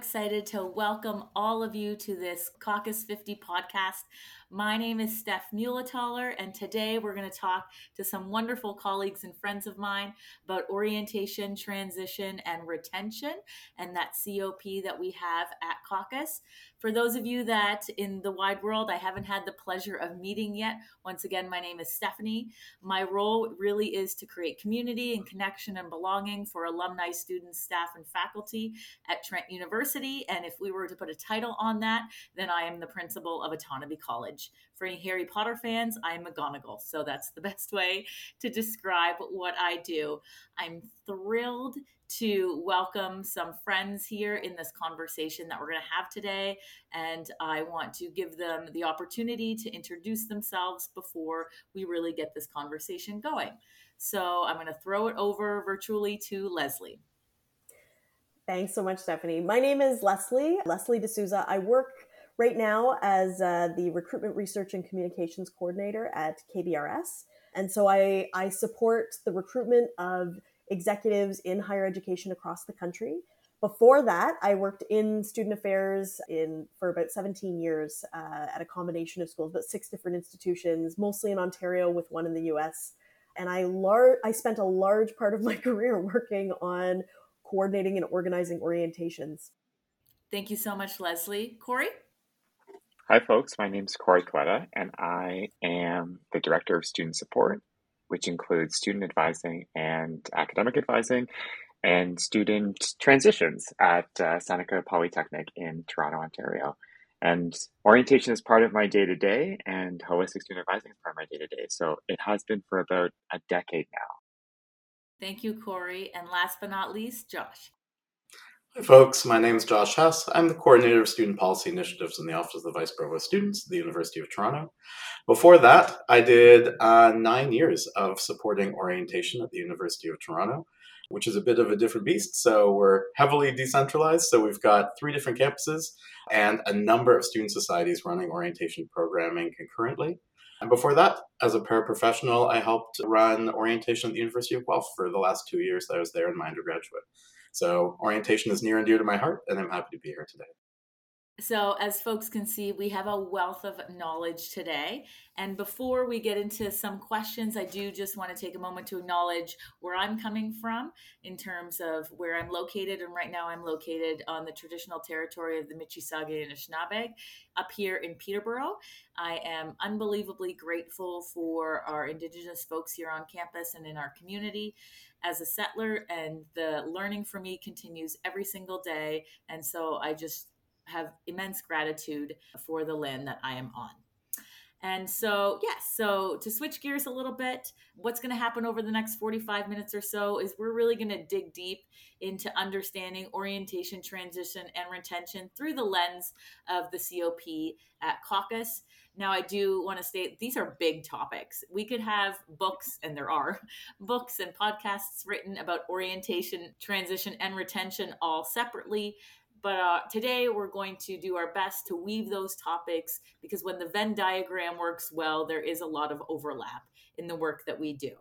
excited to welcome all of you to this CACUSS 50 podcast. My name is Steph Muehlethaler, and today we're going to talk to some wonderful colleagues and friends of mine about orientation, transition, and retention, and that COP that we have at CACUSS. For those of you that in the wide world I haven't had the pleasure of meeting yet, once again, my name is Stephanie. My role really is to create community and connection and belonging for alumni, students, staff, and faculty at Trent University. And if we were to put a title on that, then I am the principal of Otonabee College. For any Harry Potter fans, I am McGonagall. So that's the best way to describe what I do. I'm thrilled to welcome some friends here in this conversation that we're going to have today. And I want to give them the opportunity to introduce themselves before we really get this conversation going. So I'm going to throw it over virtually to Lesley. Thanks so much, Stephanie. My name is Lesley, Lesley D'Souza. I work right now as uh, the Recruitment Research and Communications Coordinator at KBRS. And so I, I support the recruitment of executives in higher education across the country. Before that, I worked in student affairs in for about 17 years uh, at a combination of schools, but six different institutions, mostly in Ontario with one in the U.S. And I lar- I spent a large part of my career working on coordinating and organizing orientations. Thank you so much, Lesley. Cory? Hi, folks. My name is Cory Coletta, and I am the Director of Student Support which includes student advising and academic advising and student transitions at uh, Seneca Polytechnic in Toronto, Ontario. And orientation is part of my day to day, and holistic student advising is part of my day to day. So it has been for about a decade now. Thank you, Cory. And last but not least, Josh. Hi, folks. My name is Josh Hass. I'm the coordinator of student policy initiatives in the Office of the Vice Provost Students at the University of Toronto. Before that, I did uh, nine years of supporting orientation at the University of Toronto, which is a bit of a different beast. So we're heavily decentralized. So we've got three different campuses and a number of student societies running orientation programming concurrently. And before that, as a paraprofessional, I helped run orientation at the University of Guelph for the last two years that I was there in my undergraduate. So orientation is near and dear to my heart, and I'm happy to be here today. So, as folks can see, we have a wealth of knowledge today. And before we get into some questions, I do just want to take a moment to acknowledge where I'm coming from in terms of where I'm located. And right now, I'm located on the traditional territory of the Mississauga and Anishinaabe up here in Peterborough. I am unbelievably grateful for our Indigenous folks here on campus and in our community as a settler, and the learning for me continues every single day. And so I just have immense gratitude for the land that I am on. And so, yes, so to switch gears a little bit, what's going to happen over the next 45 minutes or so is we're really going to dig deep into understanding orientation, transition, and retention through the lens of the COP at CACUSS. Now, I do want to state these are big topics. We could have books, and there are books and podcasts written about orientation, transition, and retention all separately. But uh, today we're going to do our best to weave those topics because when the Venn diagram works well, there is a lot of overlap in the work that we do.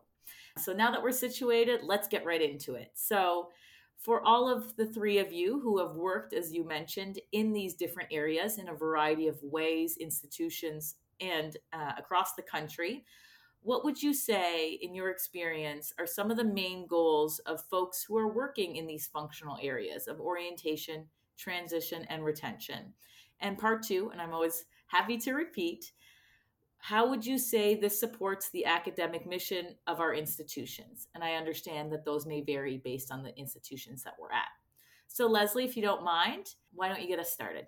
So now that we're situated, let's get right into it. So, for all of the three of you who have worked, as you mentioned, in these different areas in a variety of ways, institutions, and uh, across the country, what would you say, in your experience, are some of the main goals of folks who are working in these functional areas of orientation, transition, and retention. And part two, and I'm always happy to repeat, how would you say this supports the academic mission of our institutions? And I understand that those may vary based on the institutions that we're at. So, Leslie, if you don't mind, why don't you get us started?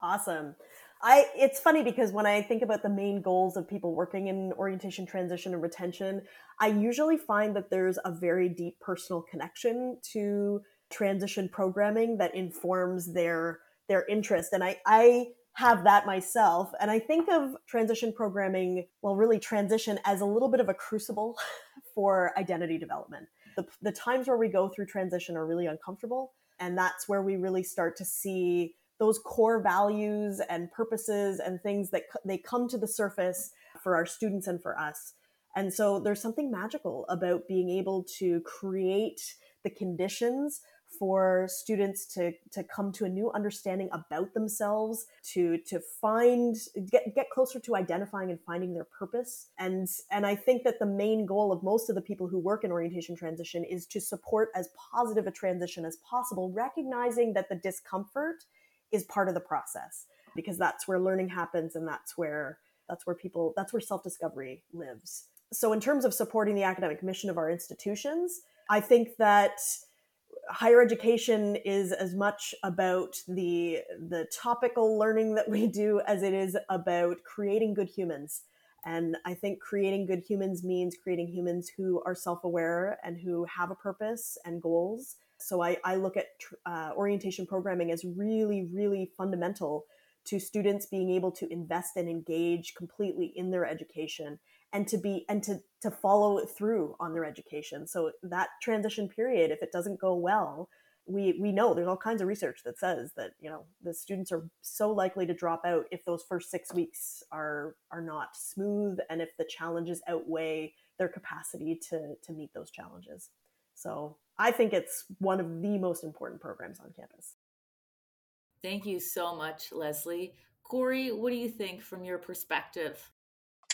Awesome. I it's funny because when I think about the main goals of people working in orientation, transition, and retention, I usually find that there's a very deep personal connection to transition programming that informs their their interest. And i i have that myself. And i think of transition programming well really transition as a little bit of a crucible for identity development. The, the times where we go through transition are really uncomfortable. And that's where we really start to see those core values and purposes and things that they come to the surface for our students and for us. And so there's something magical about being able to create the conditions for students to to come to a new understanding about themselves to to find get get closer to identifying and finding their purpose. And and I think that the main goal of most of the people who work in orientation transition is to support as positive a transition as possible recognizing that the discomfort is part of the process because that's where learning happens and that's where that's where people that's where self-discovery lives. So in terms of supporting the academic mission of our institutions i think that higher education is as much about the the topical learning that we do as it is about creating good humans. And i think creating good humans means creating humans who are self-aware and who have a purpose and goals. So i, I look at uh, orientation programming as really really fundamental to students being able to invest and engage completely in their education and to be and to to follow through on their education. So that transition period if it doesn't go well we we know there's all kinds of research that says that you know the students are so likely to drop out if those first 6 weeks are are not smooth and if the challenges outweigh their capacity to to meet those challenges. So i think it's one of the most important programs on campus. Thank you so much lesley. Cory what do you think from your perspective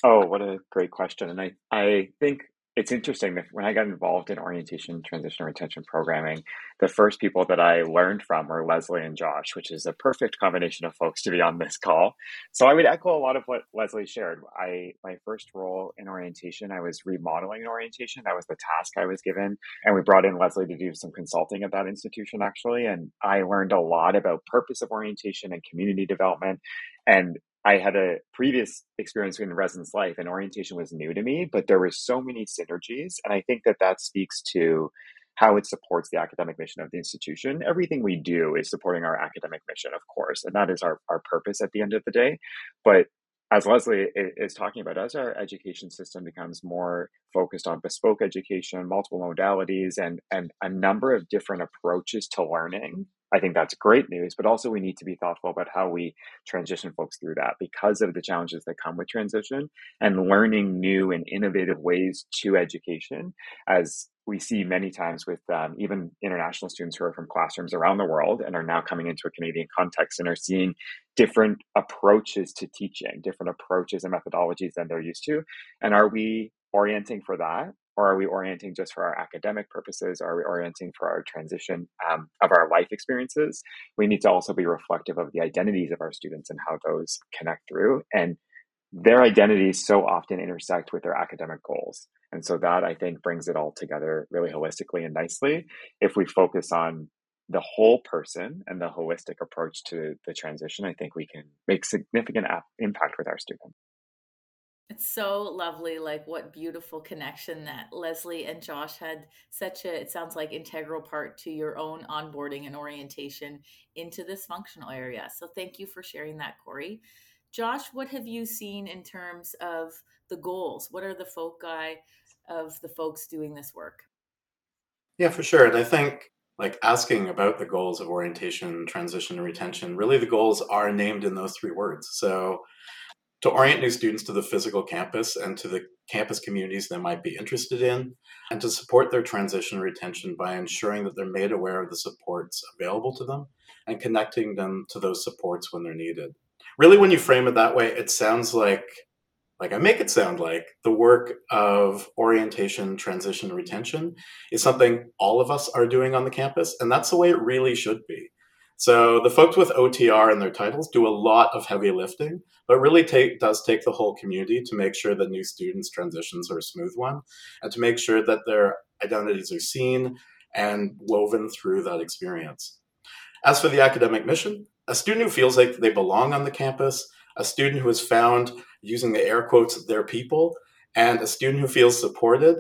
Oh, what a great question. And I, I think it's interesting that when I got involved in orientation, transition, retention programming, the first people that I learned from were Lesley and Josh, which is a perfect combination of folks to be on this call. So I would echo a lot of what Lesley shared. I my first role in orientation, I was remodeling an orientation. That was the task I was given, and we brought in Lesley to do some consulting at that institution actually. And I learned a lot about purpose of orientation and community development. And I had a previous experience in residence life and orientation was new to me, but there were so many synergies. And I think that that speaks to how it supports the academic mission of the institution. Everything we do is supporting our academic mission, of course, and that is our, our purpose at the end of the day. But as Lesley is talking about, as our education system becomes more focused on bespoke education, multiple modalities, and, and a number of different approaches to learning, I think that's great news, but also we need to be thoughtful about how we transition folks through that because of the challenges that come with transition and learning new and innovative ways to education as we see many times with um, even international students who are from classrooms around the world and are now coming into a Canadian context and are seeing different approaches to teaching, different approaches and methodologies than they're used to. And are we orienting for that? Or are we orienting just for our academic purposes? Are we orienting for our transition um, of our life experiences? We need to also be reflective of the identities of our students and how those connect through. And their identities so often intersect with their academic goals. And so that I think brings it all together really holistically and nicely if we focus on the whole person and the holistic approach to the transition, I think we can make significant impact with our students. It's so lovely. Like, what beautiful connection that Lesley and Josh had such a, it sounds like, integral part to your own onboarding and orientation into this functional area. So, thank you for sharing that, Cory. Josh, what have you seen in terms of the goals? What are the foci of the folks doing this work? Yeah, for sure. And I think like asking about the goals of orientation, transition, and retention, really the goals are named in those three words. So to orient new students to the physical campus and to the campus communities they might be interested in, and to support their transition and retention by ensuring that they're made aware of the supports available to them and connecting them to those supports when they're needed. Really, when you frame it that way, it sounds like like I make it sound like the work of orientation, transition, retention is something all of us are doing on the campus, and that's the way it really should be. So the folks with OTR in their titles do a lot of heavy lifting, but really take, does take the whole community to make sure that new students' transitions are a smooth one, and to make sure that their identities are seen and woven through that experience. As for the academic mission, a student who feels like they belong on the campus, a student who has found, using the air quotes, their people, and a student who feels supported,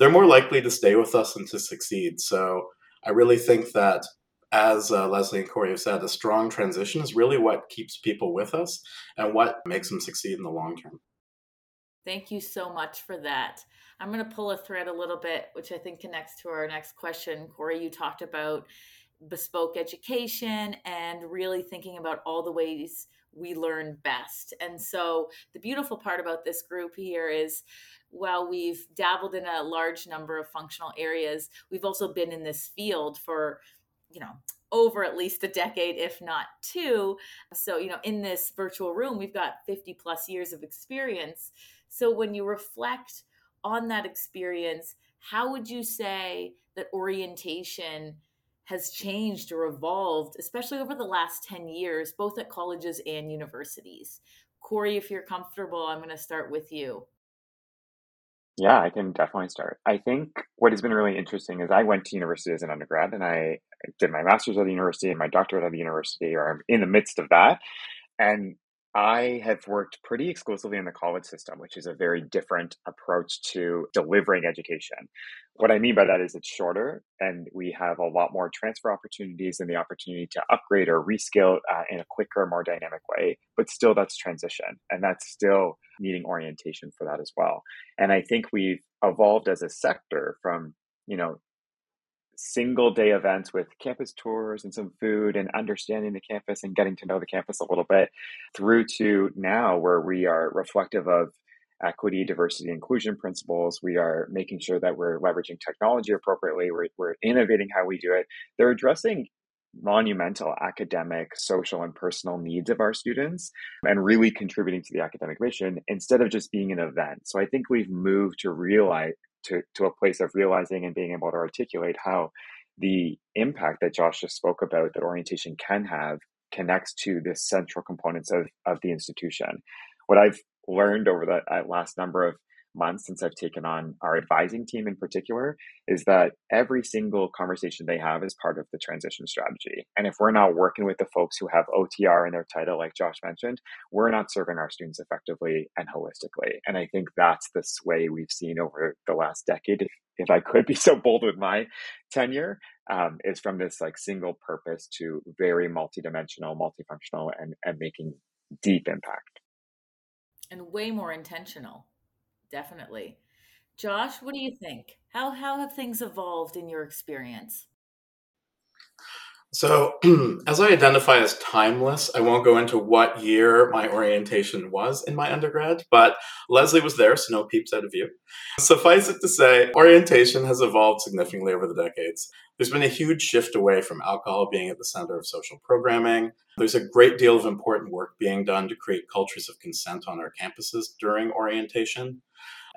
they're more likely to stay with us and to succeed. So I really think that as uh, Lesley and Cory have said, a strong transition is really what keeps people with us and what makes them succeed in the long term. Thank you so much for that. I'm going to pull a thread a little bit, which I think connects to our next question. Cory, you talked about bespoke education and really thinking about all the ways we learn best. And so the beautiful part about this group here is while we've dabbled in a large number of functional areas, we've also been in this field for, you know, over at least a decade, if not two. So, you know, in this virtual room, we've got 50 plus years of experience. So, when you reflect on that experience, how would you say that orientation has changed or evolved, especially over the last 10 years, both at colleges and universities? Cory, if you're comfortable, I'm going to start with you. Yeah, I can definitely start. I think what has been really interesting is I went to university as an undergrad and I did my master's at the university and my doctorate at the university, or I'm in the midst of that. And I have worked pretty exclusively in the college system, which is a very different approach to delivering education. What I mean by that is it's shorter and we have a lot more transfer opportunities and the opportunity to upgrade or reskill uh, in a quicker, more dynamic way. But still, that's transition and that's still needing orientation for that as well. And I think we've evolved as a sector from, you know, single day events with campus tours and some food and understanding the campus and getting to know the campus a little bit through to now where we are reflective of equity, diversity, inclusion principles. We are making sure that we're leveraging technology appropriately. We're, we're innovating how we do it. They're addressing monumental academic, social, and personal needs of our students and really contributing to the academic mission instead of just being an event. So I think we've moved to realize to, to a place of realizing and being able to articulate how the impact that Josh just spoke about that orientation can have connects to the central components of, of the institution. What I've learned over the last number of months since I've taken on our advising team in particular is that every single conversation they have is part of the transition strategy. And if we're not working with the folks who have OTR in their title, like Josh mentioned, we're not serving our students effectively and holistically. And I think that's the sway we've seen over the last decade. If, if I could be so bold with my tenure, um, is from this like single purpose to very multidimensional, multifunctional, and, and making deep impact. And way more intentional definitely. Josh, what do you think? How how have things evolved in your experience? So, as I identify as timeless, I won't go into what year my orientation was in my undergrad, but Lesley was there, so no peeps out of view. Suffice it to say, orientation has evolved significantly over the decades. There's been a huge shift away from alcohol being at the center of social programming. There's a great deal of important work being done to create cultures of consent on our campuses during orientation.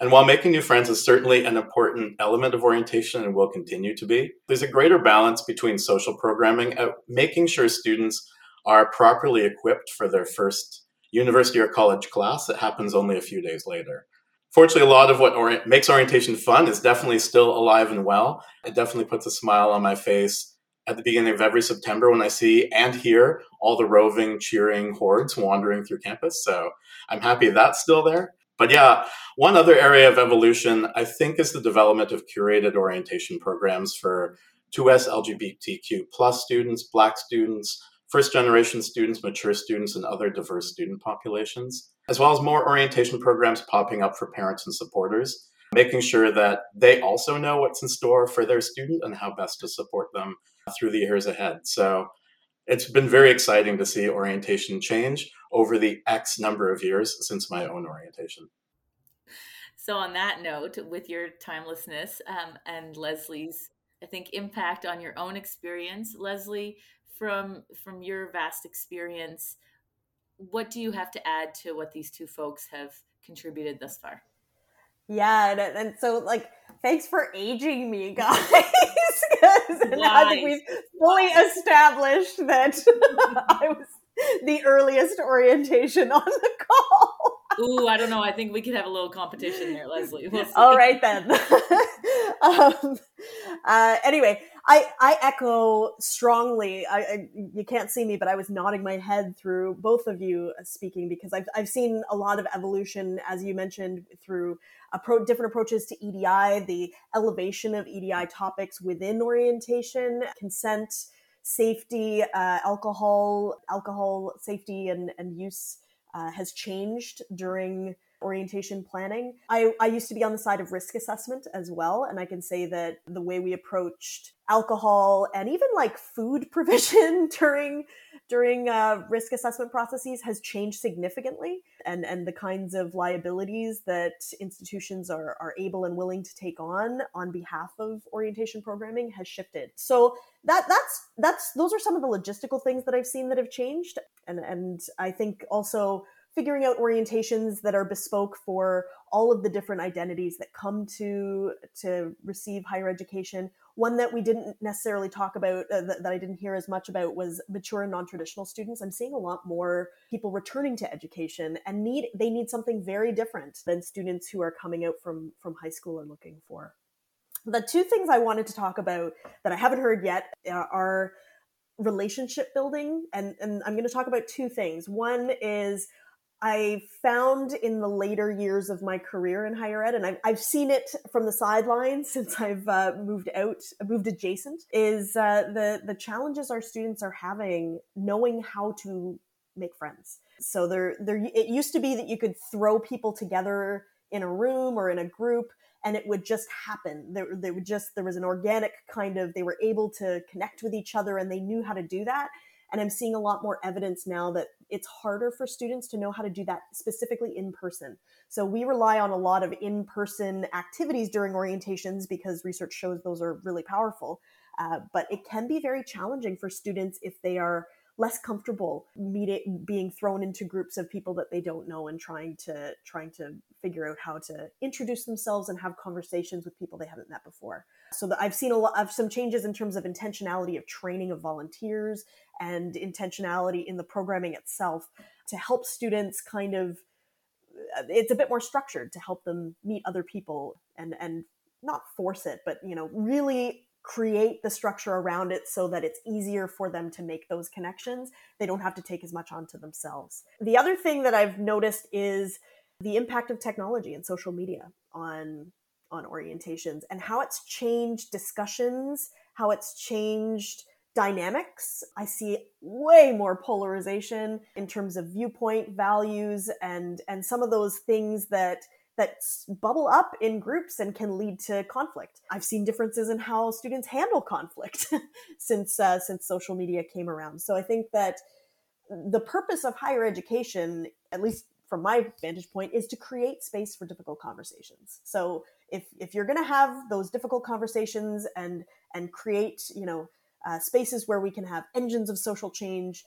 And while making new friends is certainly an important element of orientation and will continue to be, there's a greater balance between social programming and making sure students are properly equipped for their first university or college class that happens only a few days later. Fortunately, a lot of what ori- makes orientation fun is definitely still alive and well. It definitely puts a smile on my face at the beginning of every September when I see and hear all the roving, cheering hordes wandering through campus. So I'm happy that's still there. But yeah, one other area of evolution, I think, is the development of curated orientation programs for 2S LGBTQ plus students, Black students, first generation students, mature students, and other diverse student populations, as well as more orientation programs popping up for parents and supporters, making sure that they also know what's in store for their student and how best to support them through the years ahead. So it's been very exciting to see orientation change over the X number of years since my own orientation. So, on that note, with your timelessness um, and Lesley's, I think impact on your own experience, Lesley, from from your vast experience, what do you have to add to what these two folks have contributed thus far? Yeah, and, and so like, thanks for aging me, guys. Because I think we've fully established that I was the earliest orientation on the call. Ooh, I don't know. I think we could have a little competition there, Lesley. We'll All right then. um, uh, anyway, I I echo strongly. I, I, you can't see me, but I was nodding my head through both of you speaking because I've I've seen a lot of evolution, as you mentioned, through appro- different approaches to EDI, the elevation of EDI topics within orientation, consent safety, uh, alcohol, alcohol safety and, and use uh, has changed during orientation planning. I, I used to be on the side of risk assessment as well. And I can say that the way we approached alcohol and even like food provision during during uh, risk assessment processes has changed significantly, and, and the kinds of liabilities that institutions are, are able and willing to take on on behalf of orientation programming has shifted. So that that's that's those are some of the logistical things that I've seen that have changed, and and I think also figuring out orientations that are bespoke for all of the different identities that come to to receive higher education. One that we didn't necessarily talk about uh, that, that, i didn't hear as much about was mature and non-traditional students. I'm seeing a lot more people returning to education and need they need something very different than students who are coming out from from high school and looking for. The two things i wanted to talk about that i haven't heard yet uh, are relationship building. And and i'm going to talk about two things. One is I found in the later years of my career in higher ed, and I've, I've seen it from the sidelines since I've uh, moved out, moved adjacent, is uh, the the challenges our students are having knowing how to make friends. So there, there, it used to be that you could throw people together in a room or in a group, and it would just happen. There, there would just there was an organic kind of they were able to connect with each other, and they knew how to do that and I'm seeing a lot more evidence now that it's harder for students to know how to do that specifically in person. So we rely on a lot of in person activities during orientations because research shows those are really powerful. Uh, but it can be very challenging for students if they are less comfortable meeting being thrown into groups of people that they don't know and trying to trying to figure out how to introduce themselves and have conversations with people they haven't met before. So i've seen a lot of some changes in terms of intentionality of training of volunteers and intentionality in the programming itself to help students kind of uh, it's a bit more structured to help them meet other people and and not force it but you know really create the structure around it so that it's easier for them to make those connections. They don't have to take as much onto themselves. The other thing that I've noticed is the impact of technology and social media on on orientations and how it's changed discussions, how it's changed dynamics. I see way more polarization in terms of viewpoint, values and and some of those things that that bubble up in groups and can lead to conflict. I've seen differences in how students handle conflict since uh, since social media came around. So I think that the purpose of higher education, at least from my vantage point, is to create space for difficult conversations. So if if you're going to have those difficult conversations and and create you know uh, spaces where we can have engines of social change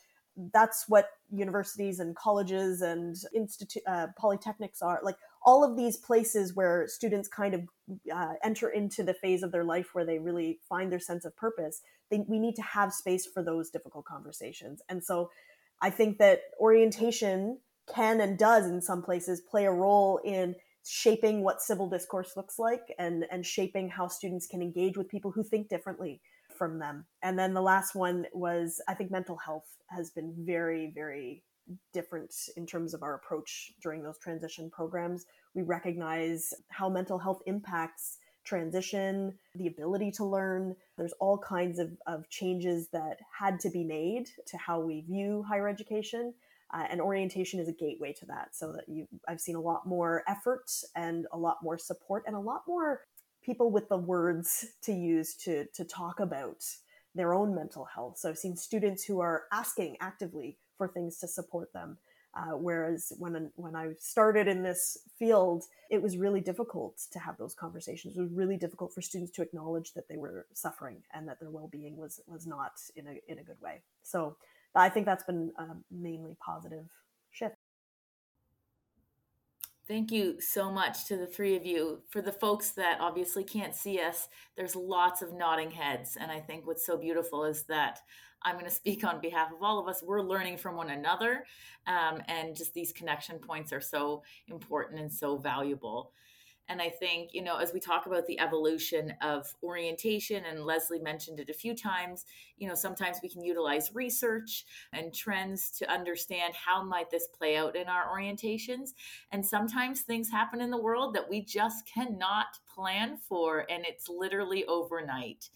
that's what universities and colleges and institute uh, polytechnics are like all of these places where students kind of uh, enter into the phase of their life where they really find their sense of purpose they, we need to have space for those difficult conversations. And so i think that orientation can and does in some places play a role in shaping what civil discourse looks like and and shaping how students can engage with people who think differently from them and then the last one was i think mental health has been very very different in terms of our approach during those transition programs. We recognize how mental health impacts transition, the ability to learn. There's all kinds of, of changes that had to be made to how we view higher education. Uh, and orientation is a gateway to that. So that you, I've seen a lot more effort and a lot more support and a lot more people with the words to use to to talk about their own mental health. So I've seen students who are asking actively for things to support them. Uh, whereas when when I started in this field, it was really difficult to have those conversations. It was really difficult for students to acknowledge that they were suffering and that their well being was was not in a in a good way. So I think that's been a mainly positive shift. Thank you so much to the three of you. For the folks that obviously can't see us, there's lots of nodding heads. And I think what's so beautiful is that I'm going to speak on behalf of all of us. We're learning from one another. Um, and just these connection points are so important and so valuable. And I think, you know, as we talk about the evolution of orientation, and Lesley mentioned it a few times, you know, sometimes we can utilize research and trends to understand how might this play out in our orientations. And sometimes things happen in the world that we just cannot plan for, and it's literally overnight.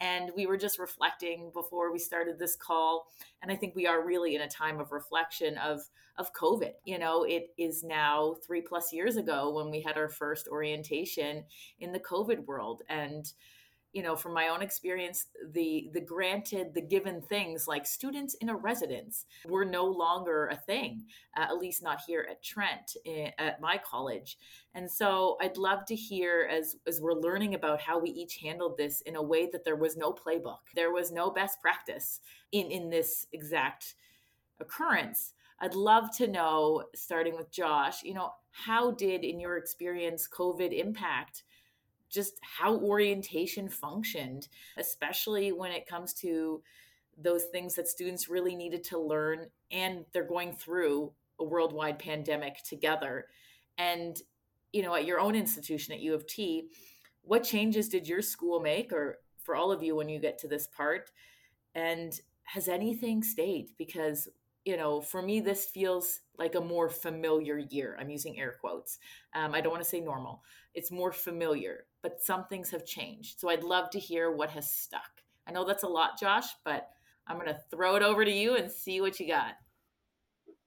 And we were just reflecting before we started this call. And I think we are really in a time of reflection of, of COVID. You know, it is now three plus years ago when we had our first orientation in the COVID world. And you know from my own experience the the granted the given things like students in a residence were no longer a thing uh, at least not here at trent eh, at my college. And so i'd love to hear as as we're learning about how we each handled this in a way that there was no playbook there was no best practice in in this exact occurrence. I'd love to know starting with josh you know how did in your experience covid impact just how orientation functioned, especially when it comes to those things that students really needed to learn and they're going through a worldwide pandemic together. And, you know, at your own institution at U of T, what changes did your school make, or for all of you when you get to this part? And has anything stayed? Because you know, for me, this feels like a more familiar year. I'm using air quotes. Um, I don't want to say normal. It's more familiar, but some things have changed. So I'd love to hear what has stuck. I know that's a lot, Josh, but I'm going to throw it over to you and see what you got.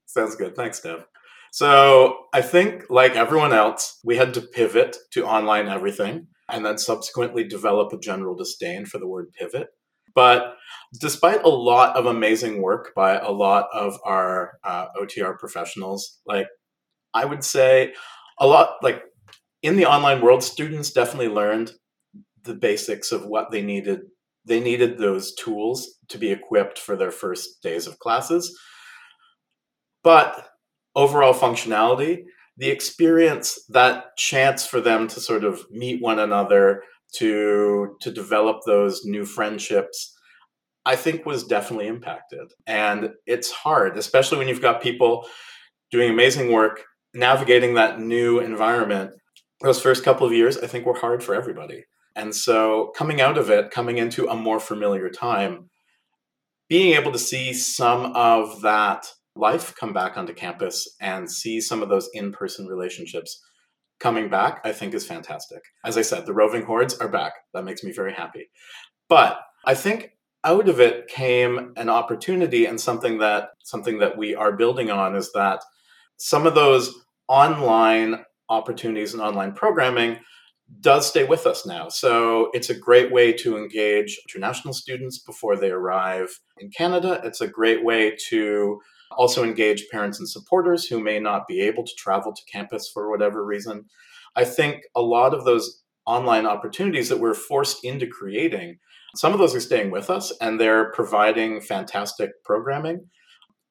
Sounds good. Thanks, Deb. So I think, like everyone else, we had to pivot to online everything and then subsequently develop a general disdain for the word pivot. But despite a lot of amazing work by a lot of our uh, OTR professionals, like I would say a lot, like in the online world, students definitely learned the basics of what they needed. They needed those tools to be equipped for their first days of classes. But overall functionality, the experience, that chance for them to sort of meet one another, to to develop those new friendships i think was definitely impacted and it's hard especially when you've got people doing amazing work navigating that new environment those first couple of years i think were hard for everybody and so coming out of it coming into a more familiar time being able to see some of that life come back onto campus and see some of those in-person relationships coming back, I think is fantastic. As I said, the roving hordes are back. That makes me very happy. But I think out of it came an opportunity and something that something that we are building on is that some of those online opportunities and online programming does stay with us now. So it's a great way to engage international students before they arrive in Canada. It's a great way to also engage parents and supporters who may not be able to travel to campus for whatever reason. I think a lot of those online opportunities that we're forced into creating, some of those are staying with us and they're providing fantastic programming.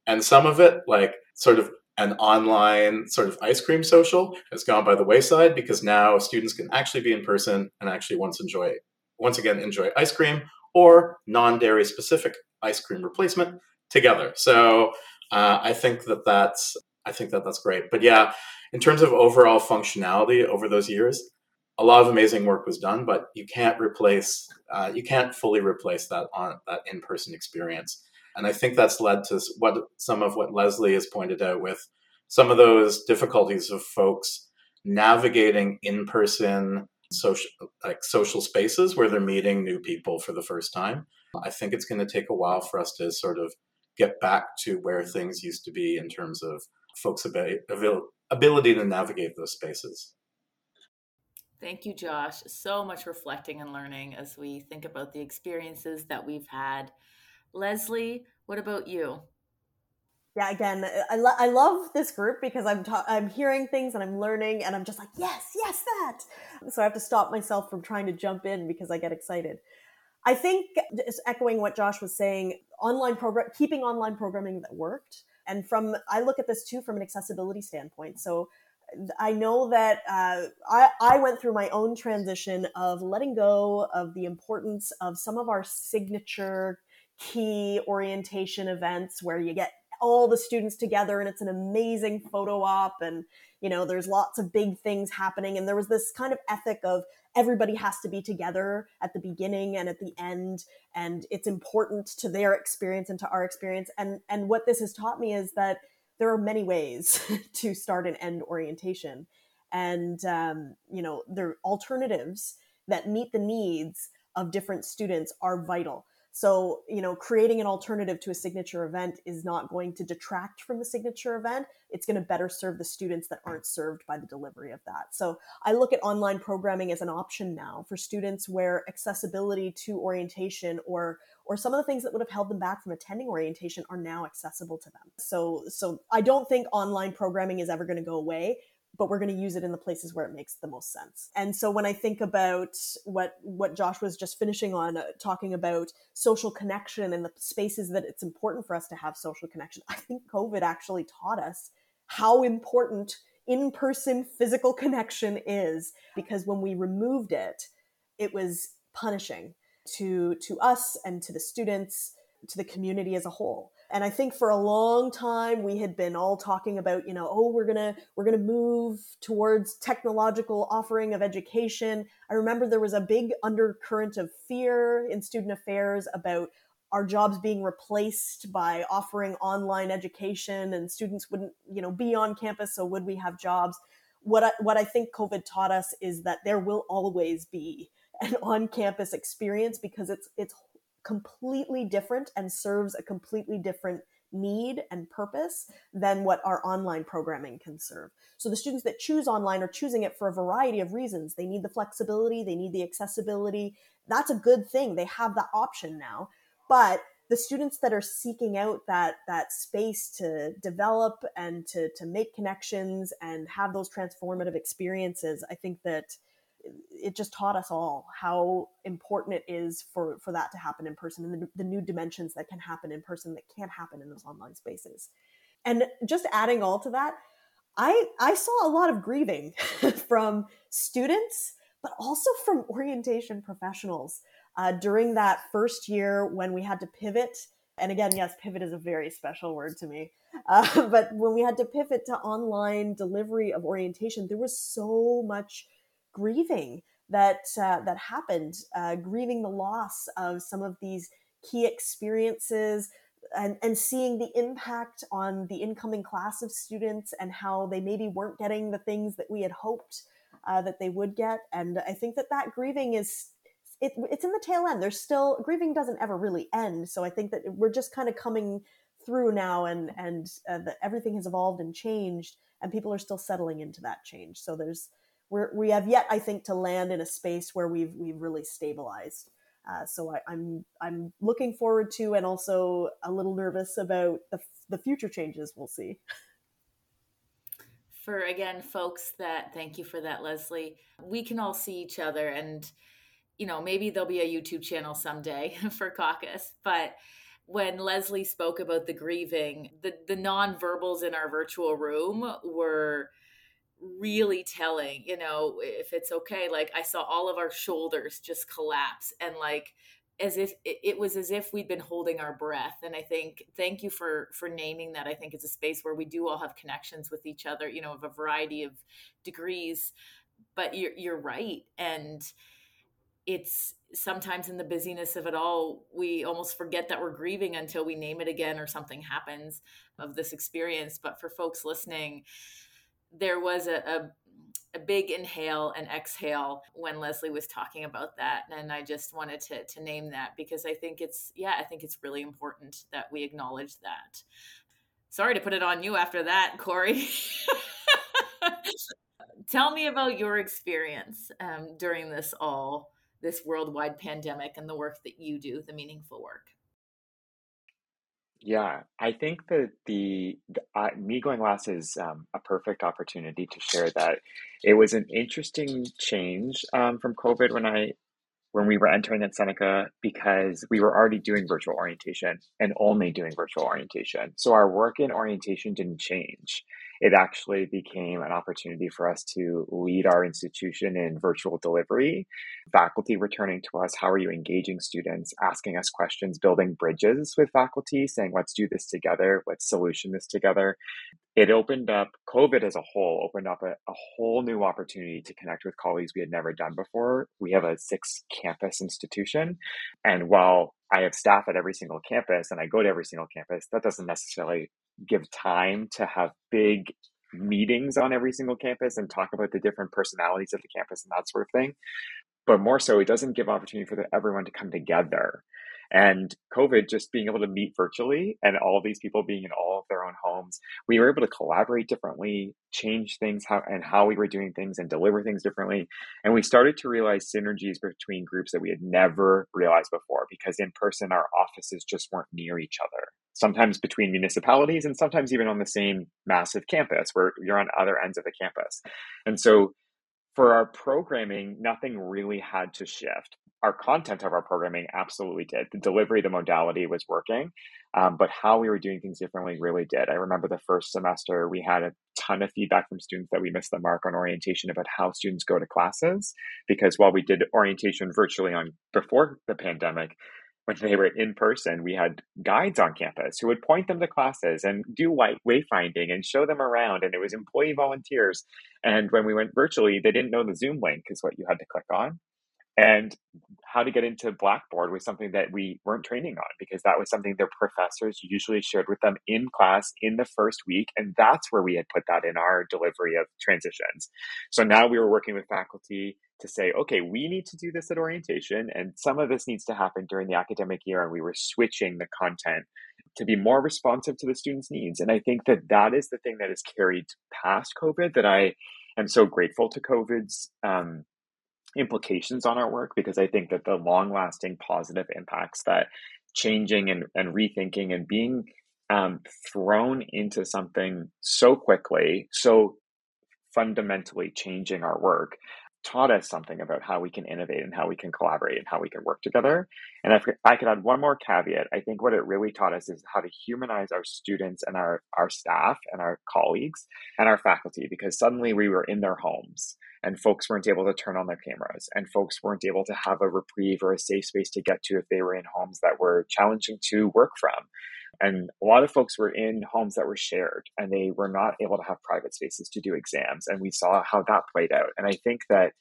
And some of it, like sort of an online sort of ice cream social, has gone by the wayside because now students can actually be in person and actually once enjoy once again enjoy ice cream or non-dairy specific ice cream replacement together. So uh, I think that that's I think that that's great. But yeah, in terms of overall functionality over those years, a lot of amazing work was done. But you can't replace uh, you can't fully replace that on that in person experience. And I think that's led to what some of what Lesley has pointed out with some of those difficulties of folks navigating in person social like social spaces where they're meeting new people for the first time. I think it's going to take a while for us to sort of get back to where things used to be in terms of folks' ability to navigate those spaces. Thank you, Josh. So much reflecting and learning as we think about the experiences that we've had. Lesley, what about you? Yeah, again, I, lo- I love this group because I'm ta- I'm hearing things and I'm learning and I'm just like yes, yes, that. So I have to stop myself from trying to jump in because I get excited. I think just echoing what Josh was saying, online program, keeping online programming that worked. And from, I look at this too from an accessibility standpoint. So I know that uh, I, I went through my own transition of letting go of the importance of some of our signature key orientation events where you get all the students together and it's an amazing photo op and you know there's lots of big things happening. And there was this kind of ethic of everybody has to be together at the beginning and at the end and it's important to their experience and to our experience. And and what this has taught me is that there are many ways to start and end orientation. And um, you know there alternatives that meet the needs of different students are vital So, you know, creating an alternative to a signature event is not going to detract from the signature event. It's going to better serve the students that aren't served by the delivery of that. So, I look at online programming as an option now for students where accessibility to orientation or or some of the things that would have held them back from attending orientation are now accessible to them. So so I don't think online programming is ever going to go away but we're going to use it in the places where it makes the most sense. And so when I think about what what Josh was just finishing on uh, talking about social connection and the spaces that it's important for us to have social connection, I think COVID actually taught us how important in-person physical connection is because when we removed it, it was punishing to to us and to the students, to the community as a whole and i think for a long time we had been all talking about you know oh we're gonna we're gonna move towards technological offering of education. I remember there was a big undercurrent of fear in student affairs about our jobs being replaced by offering online education and students wouldn't you know be on campus so would we have jobs? What I, what I think covid taught us is that there will always be an on campus experience because it's it's completely different and serves a completely different need and purpose than what our online programming can serve. So the students that choose online are choosing it for a variety of reasons. They need the flexibility, they need the accessibility. That's a good thing. They have that option now. But the students that are seeking out that that space to develop and to to make connections and have those transformative experiences, I think that it just taught us all how important it is for for that to happen in person and the, the, new dimensions that can happen in person that can't happen in those online spaces. And just adding all to that i i saw a lot of grieving from students but also from orientation professionals uh, during that first year when we had to pivot. And again yes pivot is a very special word to me. Uh, but when we had to pivot to online delivery of orientation there was so much grieving that uh, that happened, uh, grieving the loss of some of these key experiences, and, and seeing the impact on the incoming class of students and how they maybe weren't getting the things that we had hoped uh, that they would get. And I think that that grieving is it, it's in the tail end. There's still grieving doesn't ever really end. So I think that we're just kind of coming through now, and and uh, that everything has evolved and changed, and people are still settling into that change. So there's we're, we have yet, I think, to land in a space where we've we've really stabilized. Uh, so I, I'm I'm looking forward to, and also a little nervous about the the future changes we'll see. For again, folks, that thank you for that, Lesley. We can all see each other, and you know maybe there'll be a YouTube channel someday for CACUSS, but when Lesley spoke about the grieving, the the nonverbals in our virtual room were really telling, you know, if it's okay. Like I saw all of our shoulders just collapse and like as if it was as if we'd been holding our breath and i think thank you for for naming that i think it's a space where we do all have connections with each other you know of a variety of degrees but you're you're right and it's sometimes in the busyness of it all we almost forget that we're grieving until we name it again or something happens of this experience but for folks listening there was a, a a big inhale and exhale when Lesley was talking about that. And I just wanted to, to name that because I think it's, yeah, I think it's really important that we acknowledge that. Sorry to put it on you after that, Cory. Tell me about your experience um, during this all, this worldwide pandemic and the work that you do, the meaningful work. Yeah, I think that the, the uh, me going last is um, a perfect opportunity to share that it was an interesting change um, from COVID when I when we were entering at Seneca because we were already doing virtual orientation and only doing virtual orientation. So our work in orientation didn't change it actually became an opportunity for us to lead our institution in virtual delivery. Faculty returning to us, how are you engaging students, asking us questions, building bridges with faculty, saying, let's do this together, let's solution this together. It opened up, COVID as a whole opened up a, a whole new opportunity to connect with colleagues we had never done before. We have a six campus institution. And while I have staff at every single campus and I go to every single campus, that doesn't necessarily give time to have big meetings on every single campus and talk about the different personalities of the campus and that sort of thing. But more so, it doesn't give opportunity for the, everyone to come together. And COVID just being able to meet virtually and all these people being in all of their own homes, we were able to collaborate differently, change things how and how we were doing things and deliver things differently. And we started to realize synergies between groups that we had never realized before because in person our offices just weren't near each other. Sometimes between municipalities and sometimes even on the same massive campus where you're on other ends of the campus. And so for our programming, nothing really had to shift. Our content of our programming absolutely did. The delivery, the modality was working, um, but how we were doing things differently really did. I remember the first semester, we had a ton of feedback from students that we missed the mark on orientation about how students go to classes. Because while we did orientation virtually on before the pandemic, when they were in person, we had guides on campus who would point them to classes and do wayfinding and show them around. And it was employee volunteers. And when we went virtually, they didn't know the Zoom link is what you had to click on. And how to get into Blackboard was something that we weren't training on because that was something their professors usually shared with them in class in the first week. And that's where we had put that in our delivery of transitions. So now we were working with faculty to say, okay, we need to do this at orientation, and some of this needs to happen during the academic year. And we were switching the content to be more responsive to the students' needs. And I think that that is the thing that is carried past COVID that I am so grateful to COVID's um, implications on our work because I think that the long lasting positive impacts that changing and, and rethinking and being um, thrown into something so quickly, so fundamentally changing our work taught us something about how we can innovate and how we can collaborate and how we can work together. And if I could add one more caveat, I think what it really taught us is how to humanize our students and our, our staff and our colleagues and our faculty because suddenly we were in their homes and folks weren't able to turn on their cameras and folks weren't able to have a reprieve or a safe space to get to if they were in homes that were challenging to work from. And a lot of folks were in homes that were shared and they were not able to have private spaces to do exams. And we saw how that played out. And I think that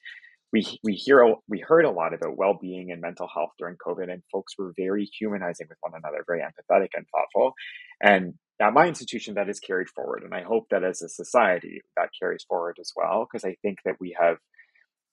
we, we hear we heard a lot about well-being and mental health during COVID, and folks were very humanizing with one another, very empathetic and thoughtful. And at my institution, that is carried forward, and I hope that as a society that carries forward as well, because I think that we have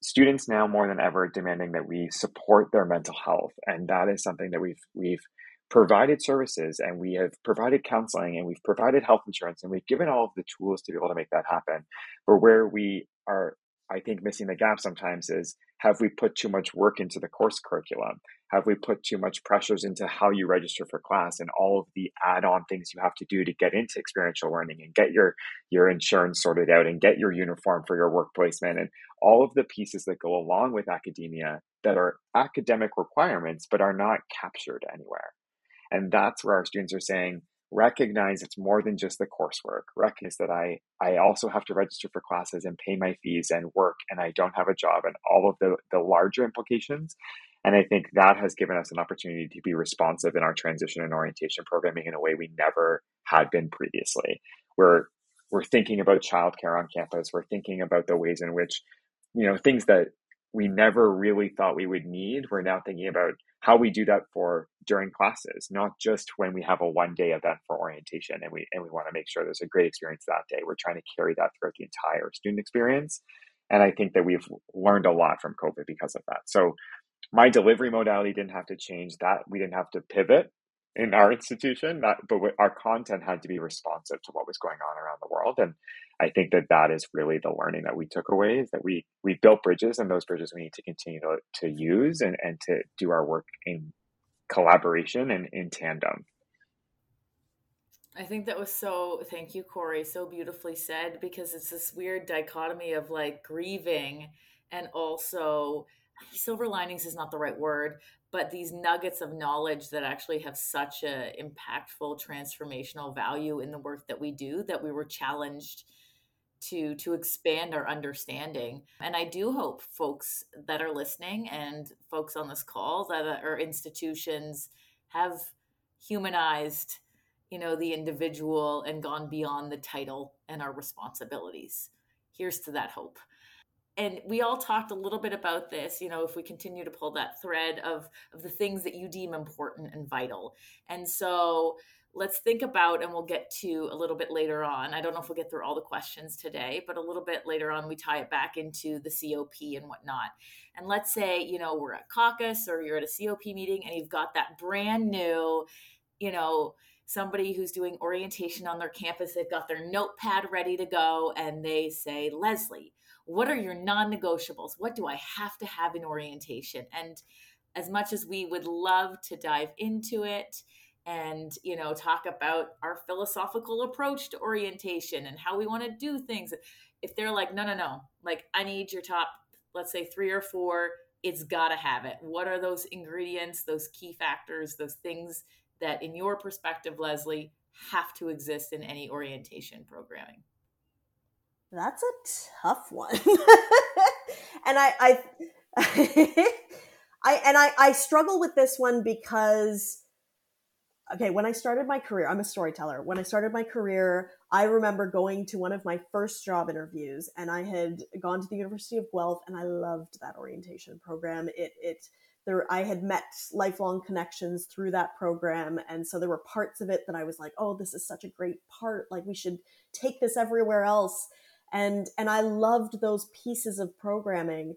students now more than ever demanding that we support their mental health, and that is something that we've we've provided services and we have provided counseling and we've provided health insurance and we've given all of the tools to be able to make that happen. But where we are, I think, missing the gap sometimes is have we put too much work into the course curriculum? Have we put too much pressures into how you register for class and all of the add-on things you have to do to get into experiential learning and get your your insurance sorted out and get your uniform for your work placement and all of the pieces that go along with academia that are academic requirements but are not captured anywhere. And that's where our students are saying, recognize it's more than just the coursework. Recognize that I, I also have to register for classes and pay my fees and work and I don't have a job and all of the, the larger implications. And I think that has given us an opportunity to be responsive in our transition and orientation programming in a way we never had been previously. We're we're thinking about childcare on campus. We're thinking about the ways in which, you know, things that we never really thought we would need. We're now thinking about how we do that for during classes, not just when we have a one day event for orientation and we and we want to make sure there's a great experience that day. We're trying to carry that throughout the entire student experience. And I think that we've learned a lot from COVID because of that. So my delivery modality didn't have to change that. We didn't have to pivot in our institution, that, but our content had to be responsive to what was going on around the world. And I think that that is really the learning that we took away is that we we built bridges, and those bridges we need to continue to, to use and, and to do our work in collaboration and in tandem. I think that was so, thank you, Cory, so beautifully said because it's this weird dichotomy of like grieving and also silver linings is not the right word, but these nuggets of knowledge that actually have such a impactful transformational value in the work that we do that we were challenged to to expand our understanding. And i do hope folks that are listening and folks on this call that are institutions have humanized you know the individual and gone beyond the title and our responsibilities. Here's to that hope. And we all talked a little bit about this you know if we continue to pull that thread of of the things that you deem important and vital. And so let's think about, and we'll get to a little bit later on. I don't know if we'll get through all the questions today, but a little bit later on, we tie it back into the COP and whatnot. And let's say, you know, we're at CACUSS or you're at a COP meeting and you've got that brand new, you know, somebody who's doing orientation on their campus. They've got their notepad ready to go and they say, Lesley, what are your non negotiables? What do I have to have in orientation? And as much as we would love to dive into it, and you know talk about our philosophical approach to orientation and how we want to do things. If they're like no no no like i need your top let's say three or four it's got to have it. What are those ingredients those key factors those things that in your perspective lesley have to exist in any orientation programming? That's a tough one. And i i I and I, I struggle with this one because okay, when I started my career, I'm a storyteller. When I started my career, I remember going to one of my first job interviews and I had gone to the University of Guelph and I loved that orientation program. It it there I had met lifelong connections through that program and so there were parts of it that I was like, "Oh, this is such a great part. Like we should take this everywhere else." And and I loved those pieces of programming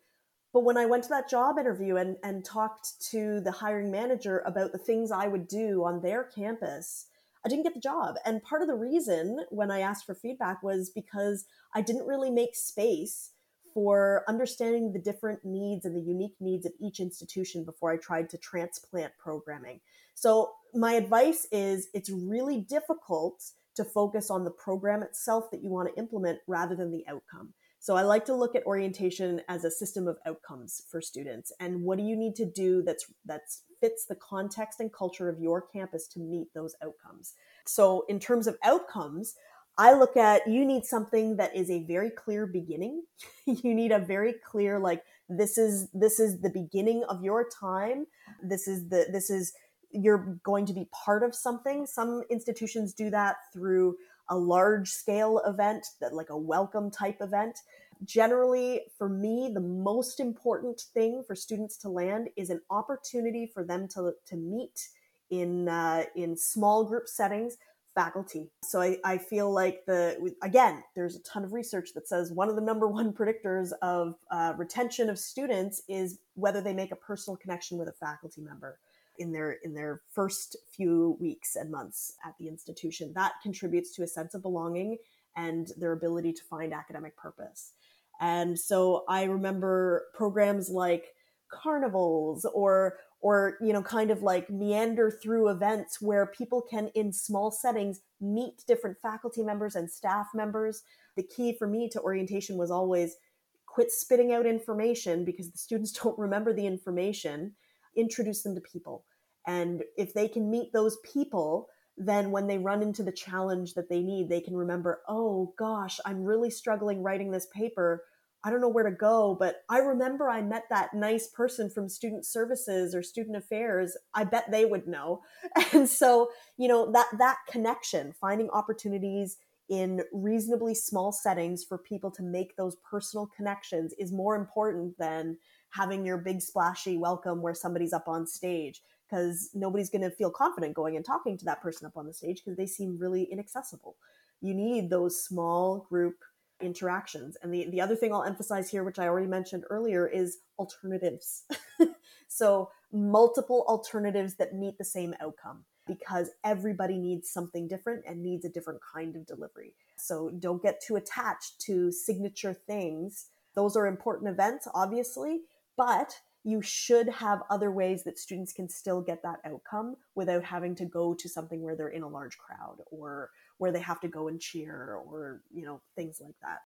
but when I went to that job interview and, and talked to the hiring manager about the things I would do on their campus, I didn't get the job. And part of the reason when I asked for feedback was because I didn't really make space for understanding the different needs and the unique needs of each institution before I tried to transplant programming. So, my advice is it's really difficult to focus on the program itself that you want to implement rather than the outcome. So I like to look at orientation as a system of outcomes for students. And what do you need to do that's that's fits the context and culture of your campus to meet those outcomes? So in terms of outcomes, I look at you need something that is a very clear beginning. you need a very clear like this is this is the beginning of your time. This is the this is you're going to be part of something. Some institutions do that through a large scale event that like a welcome type event. Generally for me the most important thing for students to land is an opportunity for them to, to meet in uh, in small group settings faculty. So I, I feel like the again there's a ton of research that says one of the number one predictors of uh, retention of students is whether they make a personal connection with a faculty member in their in their first few weeks and months at the institution that contributes to a sense of belonging and their ability to find academic purpose. And so i remember programs like carnivals or or you know kind of like meander through events where people can in small settings meet different faculty members and staff members. The key for me to orientation was always quit spitting out information because the students don't remember the information. Introduce them to people and if they can meet those people, then when they run into the challenge that they need, they can remember, oh gosh, I'm really struggling writing this paper. I don't know where to go, but I remember I met that nice person from student services or student affairs. I bet they would know. And so, you know, that that connection, finding opportunities in reasonably small settings for people to make those personal connections is more important than having your big splashy welcome where somebody's up on stage because nobody's going to feel confident going and talking to that person up on the stage because they seem really inaccessible. You need those small group interactions. And the, the other thing I'll emphasize here, which I already mentioned earlier, is alternatives. so, multiple alternatives that meet the same outcome because everybody needs something different and needs a different kind of delivery. So, don't get too attached to signature things. Those are important events, obviously, but you should have other ways that students can still get that outcome without having to go to something where they're in a large crowd or where they have to go and cheer or you know things like that.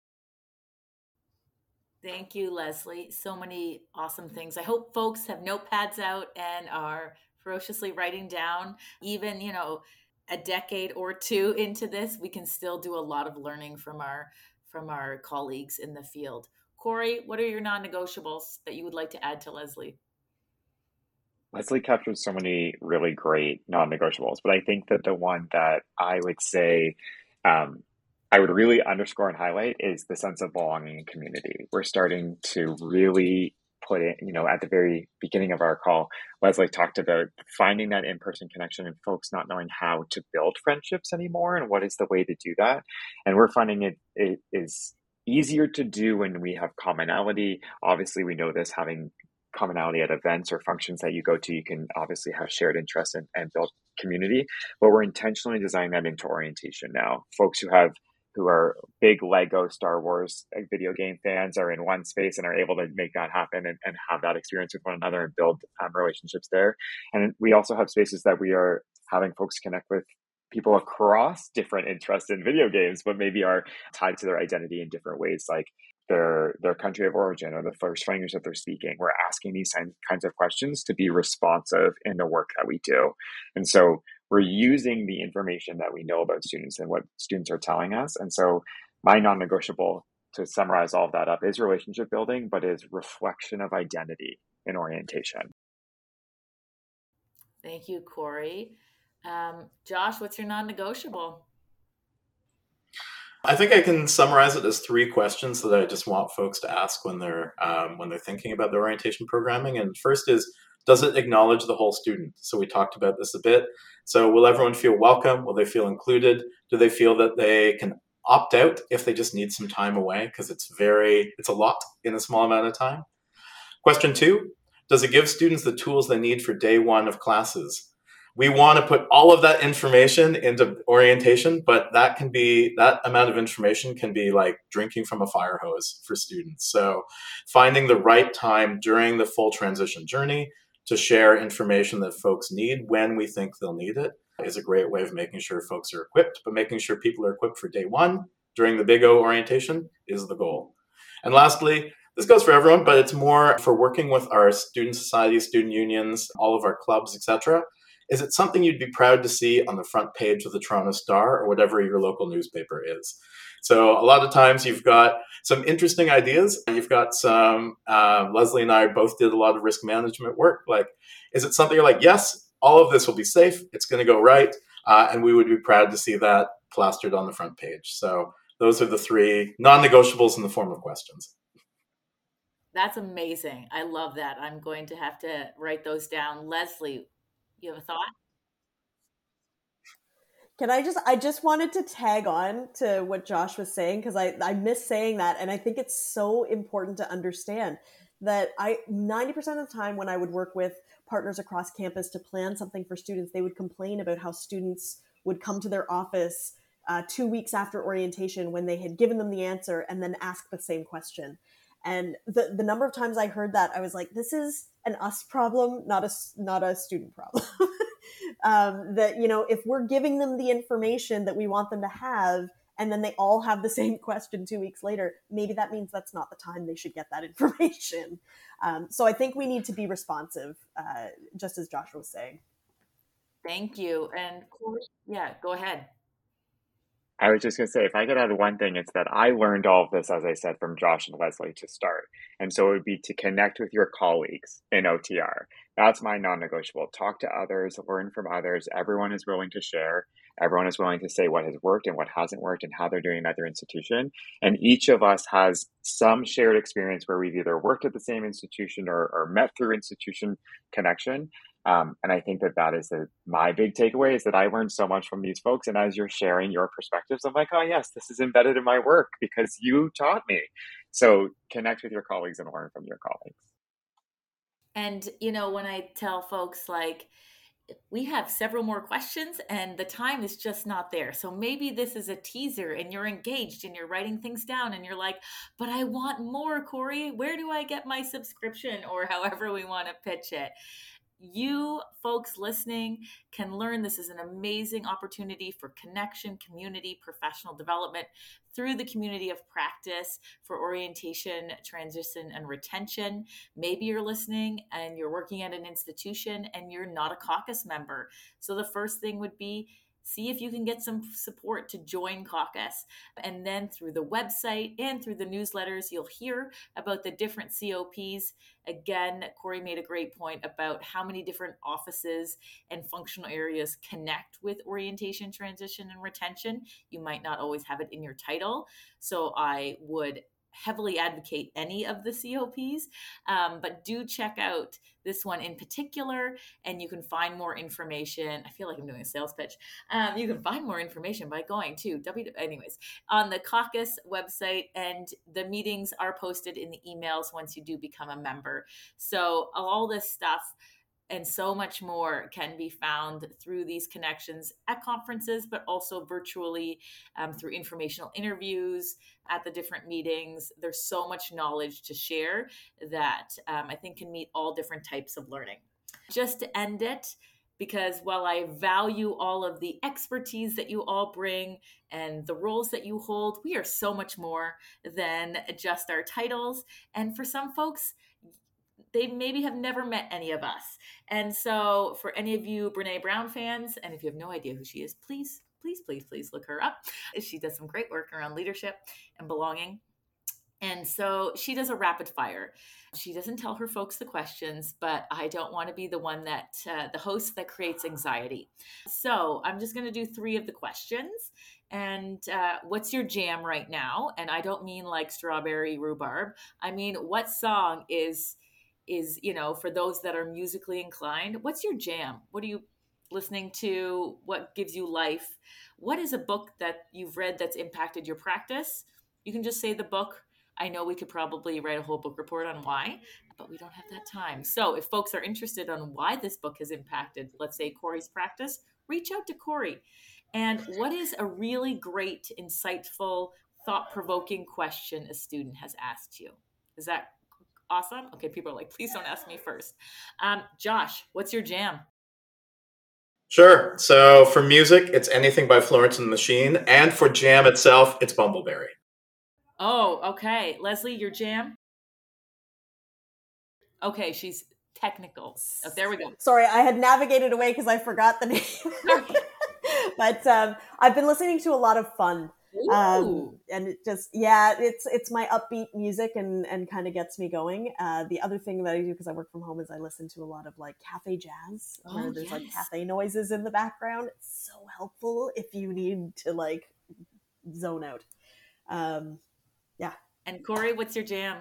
Thank you lesley. So many awesome things. I hope folks have notepads out and are ferociously writing down even you know a decade or two into this we can still do a lot of learning from our from our colleagues in the field Cory, what are your non negotiables that you would like to add to Lesley? Lesley captured so many really great non negotiables, but I think that the one that I would say um, I would really underscore and highlight is the sense of belonging and community. We're starting to really put in, you know, at the very beginning of our call, Lesley talked about finding that in person connection and folks not knowing how to build friendships anymore and what is the way to do that. And we're finding it, it is easier to do when we have commonality. Obviously, we know this having commonality at events or functions that you go to, you can obviously have shared interests and, and build community. But we're intentionally designing that into orientation now. Folks who have who are big Lego Star Wars video game fans are in one space and are able to make that happen and, and have that experience with one another and build um, relationships there. And we also have spaces that we are having folks connect with people across different interests in video games, but maybe are tied to their identity in different ways, like their their country of origin or the first language that they're speaking. We're asking these kinds of questions to be responsive in the work that we do. And so we're using the information that we know about students and what students are telling us. And so my non-negotiable to summarize all of that up is relationship building, but is reflection of identity in orientation. Thank you, Cory. Um, Josh, what's your non-negotiable? I think I can summarize it as three questions that I just want folks to ask when they're um, when they're thinking about their orientation programming. And first is does it acknowledge the whole student? So we talked about this a bit. So will everyone feel welcome? Will they feel included? Do they feel that they can opt out if they just need some time away? Because it's very, it's a lot in a small amount of time. Question two, does it give students the tools they need for day one of classes? We want to put all of that information into orientation, but that can be, that amount of information can be like drinking from a fire hose for students. So finding the right time during the full transition journey to share information that folks need when we think they'll need it is a great way of making sure folks are equipped, but making sure people are equipped for day one during the Big O orientation is the goal. And lastly, this goes for everyone, but it's more for working with our student societies, student unions, all of our clubs, etc. Is it something you'd be proud to see on the front page of the Toronto Star or whatever your local newspaper is? So a lot of times you've got some interesting ideas. You've got some, uh, Lesley and I both did a lot of risk management work. Like, is it something you're like, yes, all of this will be safe, it's going to go right, uh, and we would be proud to see that plastered on the front page. So those are the three non negotiables in the form of questions. That's amazing. I love that. I'm going to have to write those down. Lesley, you have a thought? Can I just I just wanted to tag on to what Josh was saying because I I miss saying that and I think it's so important to understand that I 90% of the time when I would work with partners across campus to plan something for students they would complain about how students would come to their office uh, two weeks after orientation when they had given them the answer and then ask the same question and the the number of times I heard that I was like this is an us problem not a not a student problem. Um, that you know if we're giving them the information that we want them to have and then they all have the same question two weeks later maybe that means that's not the time they should get that information. Um, so i think we need to be responsive uh, just as joshua was saying. Thank you. And yeah go ahead I was just going to say, if I could add one thing, it's that I learned all of this, as I said, from Josh and Lesley to start. And so it would be to connect with your colleagues in OTR. That's my non negotiable. Talk to others, learn from others. Everyone is willing to share. Everyone is willing to say what has worked and what hasn't worked and how they're doing at their institution. And each of us has some shared experience where we've either worked at the same institution or, or met through institution connection. Um, and I think that that is the, my big takeaway is that I learned so much from these folks. And as you're sharing your perspectives, I'm like, oh, yes, this is embedded in my work because you taught me. So connect with your colleagues and learn from your colleagues. And, you know, when I tell folks like, we have several more questions and the time is just not there. So maybe this is a teaser and you're engaged and you're writing things down and you're like, but I want more, Cory. Where do I get my subscription or however we want to pitch it? You folks listening can learn this is an amazing opportunity for connection, community, professional development through the community of practice for orientation, transition, and retention. Maybe you're listening and you're working at an institution and you're not a CACUSS member. So the first thing would be see if you can get some support to join CACUSS. And then through the website and through the newsletters you'll hear about the different cops again cory made a great point about how many different offices and functional areas connect with orientation transition and retention. You might not always have it in your title. So i would heavily advocate any of the COPs, um, but do check out this one in particular, and you can find more information. I feel like I'm doing a sales pitch. Um, you can find more information by going to W. Anyways, on the CACUSS website, and the meetings are posted in the emails once you do become a member. So all this stuff and so much more can be found through these connections at conferences, but also virtually um, through informational interviews at the different meetings. There's so much knowledge to share that um, I think can meet all different types of learning. Just to end it, because while I value all of the expertise that you all bring and the roles that you hold, we are so much more than just our titles. And for some folks, they maybe have never met any of us. And so, for any of you Brene Brown fans, and if you have no idea who she is, please, please, please, please look her up. She does some great work around leadership and belonging. And so she does a rapid fire. She doesn't tell her folks the questions, but I don't want to be the one that, uh, the host that creates anxiety. So I'm just going to do three of the questions. And uh, what's your jam right now? And I don't mean like strawberry rhubarb. I mean, what song is is you know for those that are musically inclined what's your jam? What are you listening to? What gives you life? What is a book that you've read that's impacted your practice? You can just say the book. I know we could probably write a whole book report on why but we don't have that time. So if folks are interested on why this book has impacted let's say cory's practice reach out to cory. And what is a really great insightful thought-provoking question a student has asked you? Is that awesome. Okay, people are like, please don't ask me first. Um, Josh, what's your jam? Sure. So for music, it's anything by Florence and the Machine, and for jam itself, it's Bumbleberry. Oh, okay. Lesley, your jam? Okay, she's technical. Oh, there we go. Sorry, I had navigated away because I forgot the name. but um, I've been listening to a lot of fun um, and it just yeah it's it's my upbeat music and and kind of gets me going. Uh, the other thing that i do because i work from home is i listen to a lot of like cafe jazz where oh, there's yes. like cafe noises in the background. It's so helpful if you need to like zone out. Um, yeah. And cory what's your jam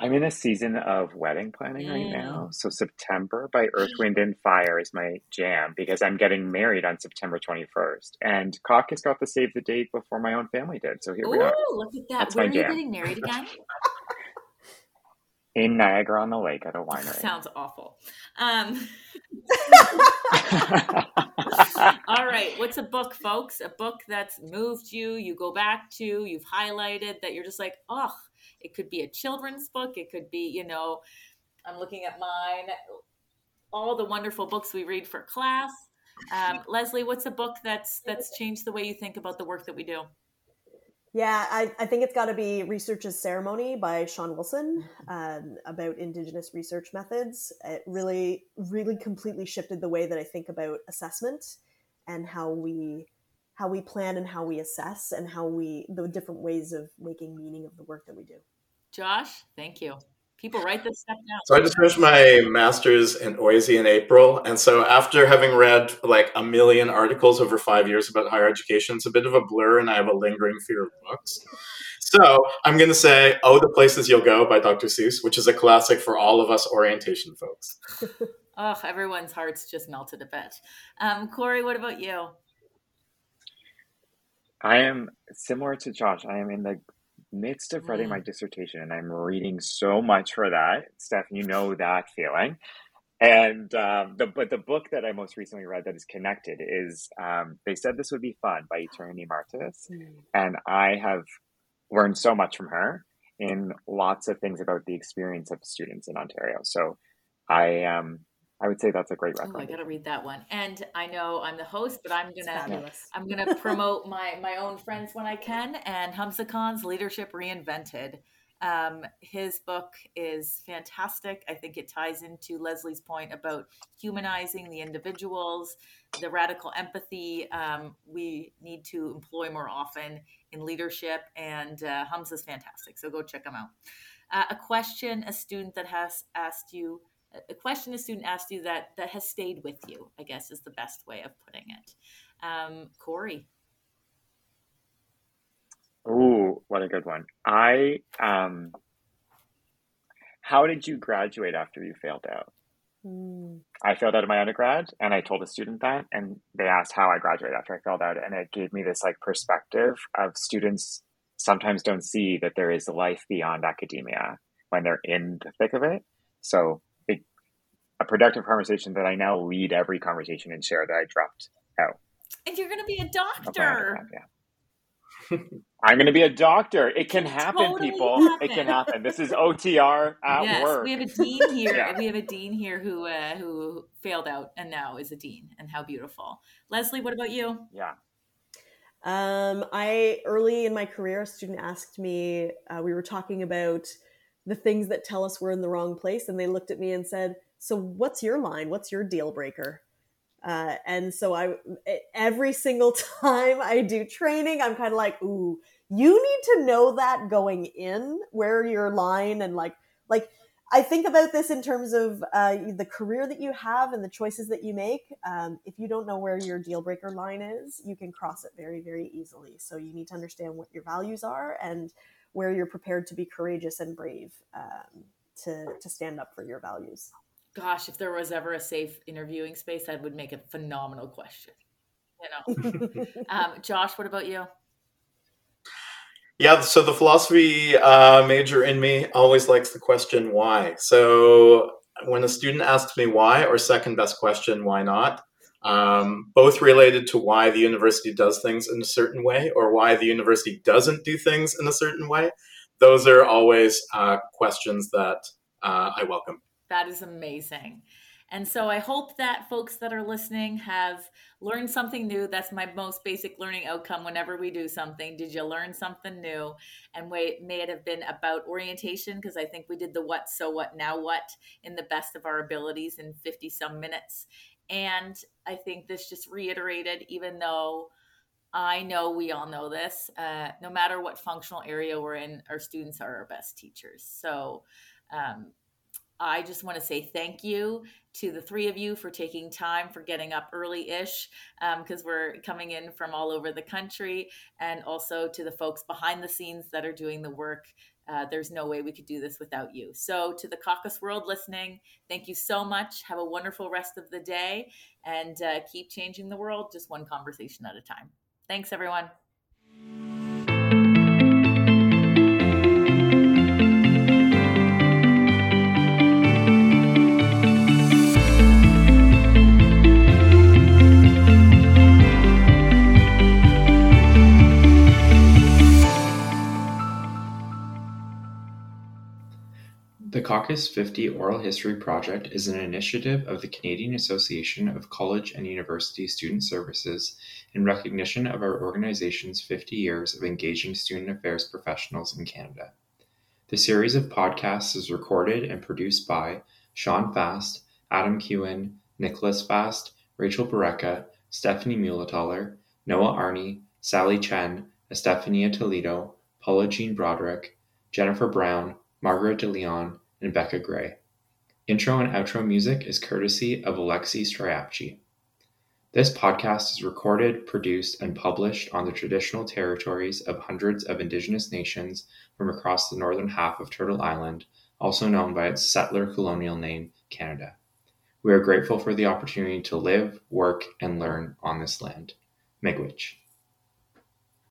I'm in a season of wedding planning right now. So September by Earth, Wind, and Fire is my jam because I'm getting married on September 21st. And CACUSS got to save the date before my own family did. So here Ooh, we are. look at that. That's Where are you getting married again? in Niagara on the Lake at a winery. Sounds awful. Um, all right. What's a book, folks? A book that's moved you, you go back to, you've highlighted that you're just like, oh, it could be a children's book. It could be, you know, I'm looking at mine, all the wonderful books we read for class. Um, Lesley, what's a book that's that's changed the way you think about the work that we do? Yeah, I, I think it's got to be Research Is Ceremony by Shawn Wilson um, about Indigenous research methods. It really, really completely shifted the way that I think about assessment and how we how we plan and how we assess and how we the different ways of making meaning of the work that we do. Josh, thank you. People write this stuff down. So I just finished my master's in OISE in April, and so after having read like a million articles over five years about higher education, it's a bit of a blur, and I have a lingering fear of books. So I'm going to say "Oh, the Places You'll Go" by Dr. Seuss, which is a classic for all of us orientation folks. oh, everyone's hearts just melted a bit. Um, Cory, what about you? I am similar to Josh. I am in the midst of writing my mm. dissertation and I'm reading so much for that. Steph, you know that feeling. And um, the but the book that I most recently read that is connected is um, they said this would be fun by Eternity Martis, mm. and I have learned so much from her in lots of things about the experience of students in Ontario. So I um I would say that's a great recommendation. Oh, I got to read that one. And I know I'm the host, but I'm gonna I'm gonna promote my my own friends when I can. And Hamza Khan's Leadership Reinvented. Um, his book is fantastic. I think it ties into Lesley's point about humanizing the individuals, the radical empathy um, we need to employ more often in leadership. And uh, Hamza's fantastic. So go check him out. Uh, a question a student that has asked you a question a student asked you that that has stayed with you i guess is the best way of putting it um, cory oh what a good one. I um how did you graduate after you failed out? Mm. I failed out of my undergrad and I told a student that and they asked how I graduated after I failed out and it gave me this like perspective of students sometimes don't see that there is life beyond academia when they're in the thick of it. So it, a productive conversation that I now lead every conversation and share that I dropped out. And you're going to be a doctor. Yeah. I'm going to be a doctor. It can happen, totally people. Happen. It can happen. This is OTR at yes, work. We have a dean here. yeah. We have a dean here who uh, who failed out and now is a dean. And how beautiful, Lesley. What about you? Yeah. Um, I early in my career, a student asked me. Uh, we were talking about the things that tell us we're in the wrong place, and they looked at me and said, "So, what's your line? What's your deal breaker?" Uh, and so I, every single time I do training, I'm kind of like, ooh, you need to know that going in where your line and like, like I think about this in terms of uh, the career that you have and the choices that you make. Um, if you don't know where your deal breaker line is, you can cross it very, very easily. So you need to understand what your values are and where you're prepared to be courageous and brave um, to to stand up for your values gosh, if there was ever a safe interviewing space, that would make a phenomenal question. You know, um, Josh, what about you? Yeah, so the philosophy uh, major in me always likes the question why. So when a student asks me why, or second best question, why not? Um, both related to why the university does things in a certain way or why the university doesn't do things in a certain way. Those are always uh, questions that uh, I welcome. That is amazing. And so I hope that folks that are listening have learned something new. That's my most basic learning outcome whenever we do something. Did you learn something new? And may it have been about orientation because I think we did the what, so what, now what in the best of our abilities in 50 some minutes. And I think this just reiterated, even though I know we all know this, uh, no matter what functional area we're in, our students are our best teachers. So, um, I just want to say thank you to the three of you for taking time for getting up early ish because um, we're coming in from all over the country, and also to the folks behind the scenes that are doing the work. Uh, there's no way we could do this without you. So, to the CACUSS world listening, thank you so much. Have a wonderful rest of the day and uh, keep changing the world just one conversation at a time. Thanks, everyone. The CACUSS Fifty Oral History Project is an initiative of the Canadian Association of College and University Student Services in recognition of our organization's 50 years of engaging student affairs professionals in Canada. The series of podcasts is recorded and produced by Sean Fast, Adam Kuhn, Nicholas Fast, Rachel Barreca, Stephanie Muehlethaler, Noah Arney, Sally Chen, Estefania Toledo, Paula Jean Broderick, Jennifer Brown, Margaret DeLeon, and Becca Gray. Intro and outro music is courtesy of Oleksii Striapchyi. This podcast is recorded, produced, and published on the traditional territories of hundreds of Indigenous nations from across the northern half of Turtle Island, also known by its settler colonial name, Canada. We are grateful for the opportunity to live, work, and learn on this land. Miigwech.